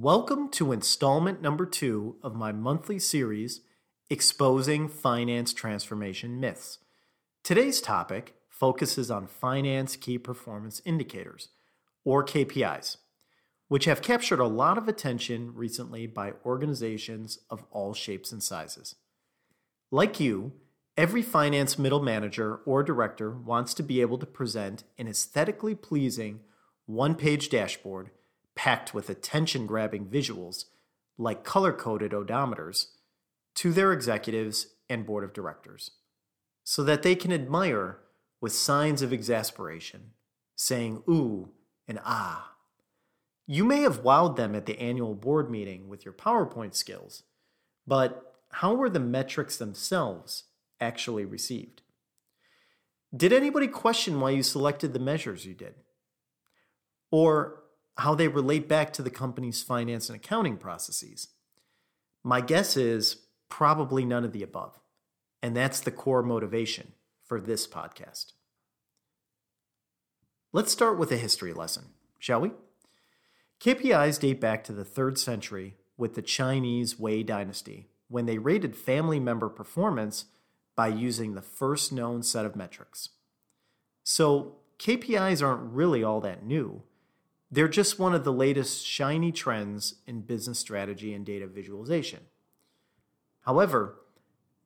Welcome to installment number two of my monthly series, Exposing Finance Transformation Myths. Today's topic focuses on finance key performance indicators, or KPIs, which have captured a lot of attention recently by organizations of all shapes and sizes. Like you, every finance middle manager or director wants to be able to present an aesthetically pleasing one page dashboard packed with attention grabbing visuals like color coded odometers to their executives and board of directors so that they can admire with signs of exasperation, saying ooh and ah. You may have wowed them at the annual board meeting with your PowerPoint skills, but how were the metrics themselves actually received? Did anybody question why you selected the measures you did? Or how they relate back to the company's finance and accounting processes? My guess is probably none of the above. And that's the core motivation for this podcast. Let's start with a history lesson, shall we? KPIs date back to the 3rd century with the Chinese Wei dynasty when they rated family member performance by using the first known set of metrics. So, KPIs aren't really all that new. They're just one of the latest shiny trends in business strategy and data visualization. However,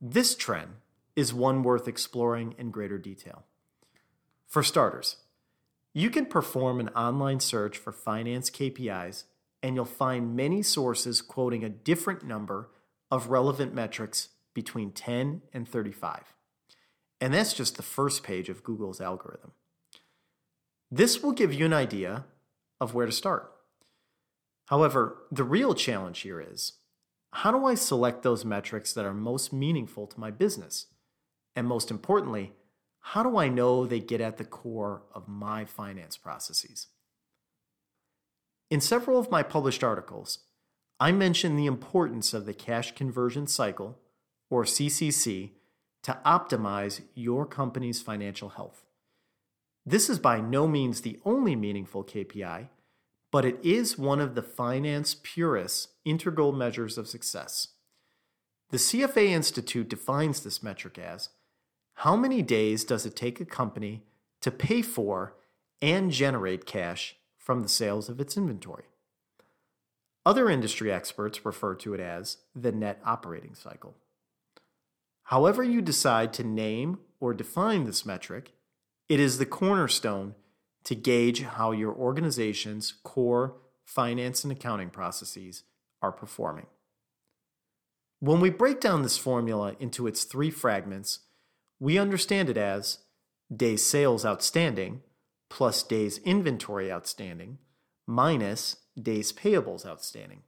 this trend is one worth exploring in greater detail. For starters, you can perform an online search for finance KPIs and you'll find many sources quoting a different number of relevant metrics between 10 and 35. And that's just the first page of Google's algorithm. This will give you an idea of where to start. However, the real challenge here is how do I select those metrics that are most meaningful to my business? And most importantly, how do I know they get at the core of my finance processes? In several of my published articles, I mention the importance of the cash conversion cycle, or CCC, to optimize your company's financial health. This is by no means the only meaningful KPI, but it is one of the finance purists' integral measures of success. The CFA Institute defines this metric as how many days does it take a company to pay for and generate cash from the sales of its inventory? Other industry experts refer to it as the net operating cycle. However, you decide to name or define this metric, it is the cornerstone to gauge how your organization's core finance and accounting processes are performing. When we break down this formula into its three fragments, we understand it as days sales outstanding plus days inventory outstanding minus days payables outstanding.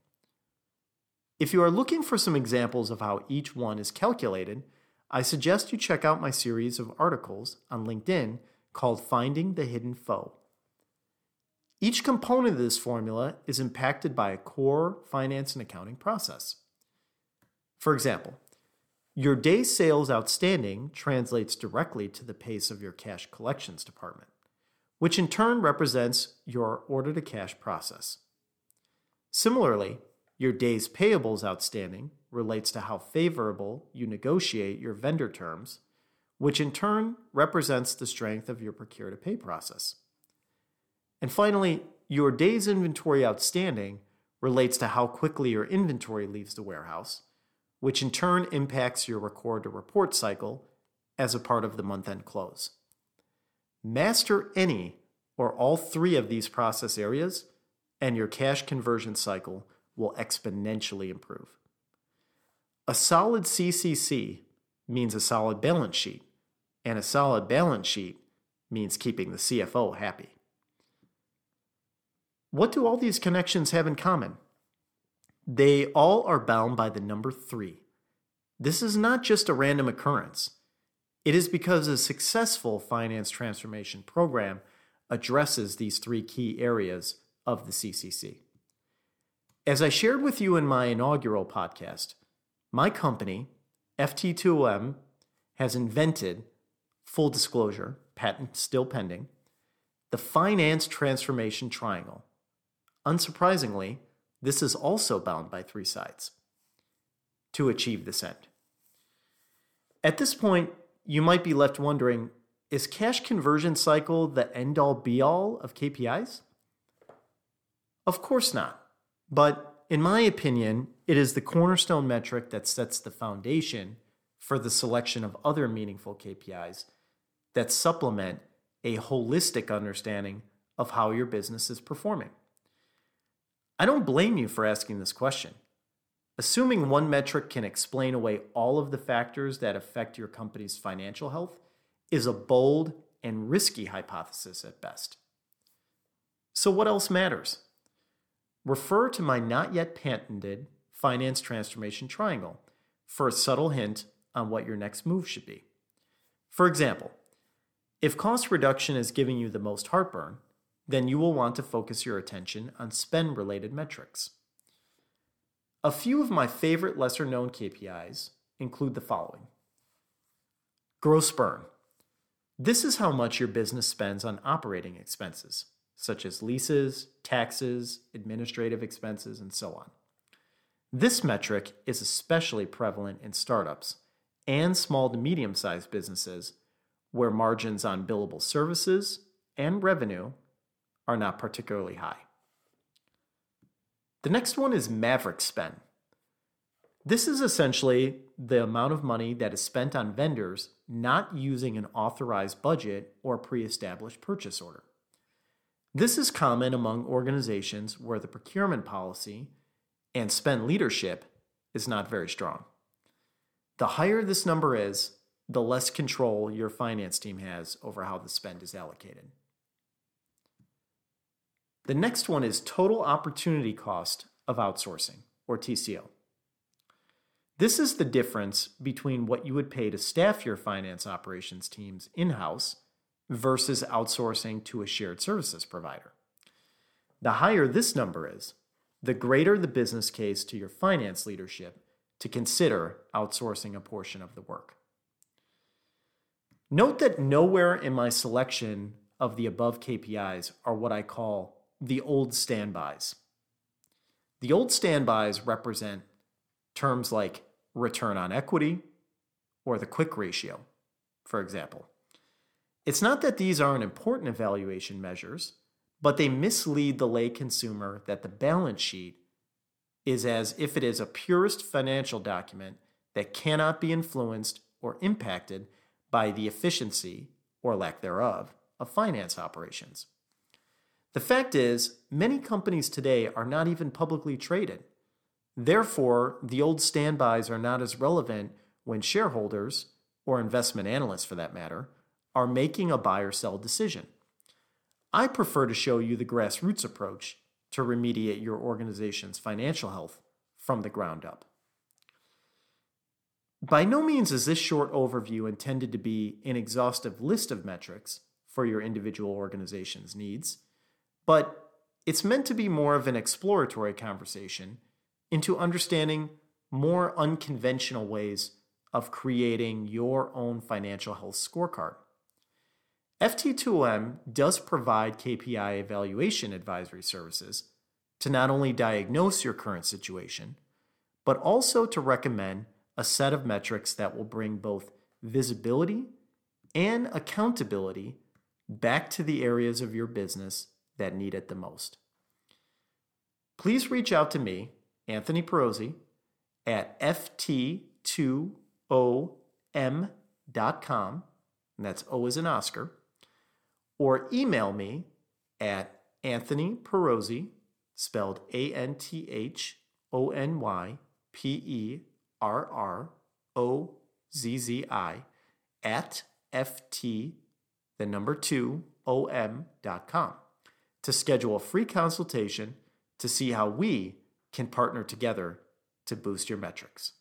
If you are looking for some examples of how each one is calculated, I suggest you check out my series of articles on LinkedIn called Finding the Hidden Foe. Each component of this formula is impacted by a core finance and accounting process. For example, your day sales outstanding translates directly to the pace of your cash collections department, which in turn represents your order to cash process. Similarly, your days payables outstanding relates to how favorable you negotiate your vendor terms which in turn represents the strength of your procure to pay process. And finally, your days inventory outstanding relates to how quickly your inventory leaves the warehouse, which in turn impacts your record to report cycle as a part of the month end close. Master any or all three of these process areas, and your cash conversion cycle will exponentially improve. A solid CCC means a solid balance sheet, and a solid balance sheet means keeping the CFO happy. What do all these connections have in common? They all are bound by the number three. This is not just a random occurrence. It is because a successful finance transformation program addresses these three key areas of the CCC. As I shared with you in my inaugural podcast, my company, FT2OM, has invented, full disclosure, patent still pending, the finance transformation triangle. Unsurprisingly, this is also bound by three sides to achieve this end. At this point, you might be left wondering is cash conversion cycle the end all be all of KPIs? Of course not. But in my opinion, it is the cornerstone metric that sets the foundation for the selection of other meaningful KPIs that supplement a holistic understanding of how your business is performing. I don't blame you for asking this question. Assuming one metric can explain away all of the factors that affect your company's financial health is a bold and risky hypothesis at best. So, what else matters? Refer to my not yet patented finance transformation triangle for a subtle hint on what your next move should be. For example, if cost reduction is giving you the most heartburn, then you will want to focus your attention on spend related metrics. A few of my favorite lesser known KPIs include the following Gross burn. This is how much your business spends on operating expenses, such as leases, taxes, administrative expenses, and so on. This metric is especially prevalent in startups and small to medium sized businesses where margins on billable services and revenue are not particularly high. The next one is Maverick Spend. This is essentially the amount of money that is spent on vendors not using an authorized budget or pre established purchase order. This is common among organizations where the procurement policy and spend leadership is not very strong. The higher this number is, the less control your finance team has over how the spend is allocated. The next one is total opportunity cost of outsourcing, or TCO. This is the difference between what you would pay to staff your finance operations teams in house versus outsourcing to a shared services provider. The higher this number is, the greater the business case to your finance leadership to consider outsourcing a portion of the work. Note that nowhere in my selection of the above KPIs are what I call the old standbys. The old standbys represent terms like return on equity or the quick ratio, for example. It's not that these aren't important evaluation measures, but they mislead the lay consumer that the balance sheet is as if it is a purest financial document that cannot be influenced or impacted by the efficiency or lack thereof of finance operations. The fact is, many companies today are not even publicly traded. Therefore, the old standbys are not as relevant when shareholders, or investment analysts for that matter, are making a buy or sell decision. I prefer to show you the grassroots approach to remediate your organization's financial health from the ground up. By no means is this short overview intended to be an exhaustive list of metrics for your individual organization's needs, but it's meant to be more of an exploratory conversation into understanding more unconventional ways of creating your own financial health scorecard. FT2M does provide KPI evaluation advisory services to not only diagnose your current situation, but also to recommend a set of metrics that will bring both visibility and accountability back to the areas of your business that need it the most. Please reach out to me Anthony Perrozzi at ft2om.com, and that's O as in Oscar, or email me at Anthony Perrozzi, spelled A N T H O N Y P E R R O Z Z I, at ft, the number two, om.com, to schedule a free consultation to see how we can partner together to boost your metrics.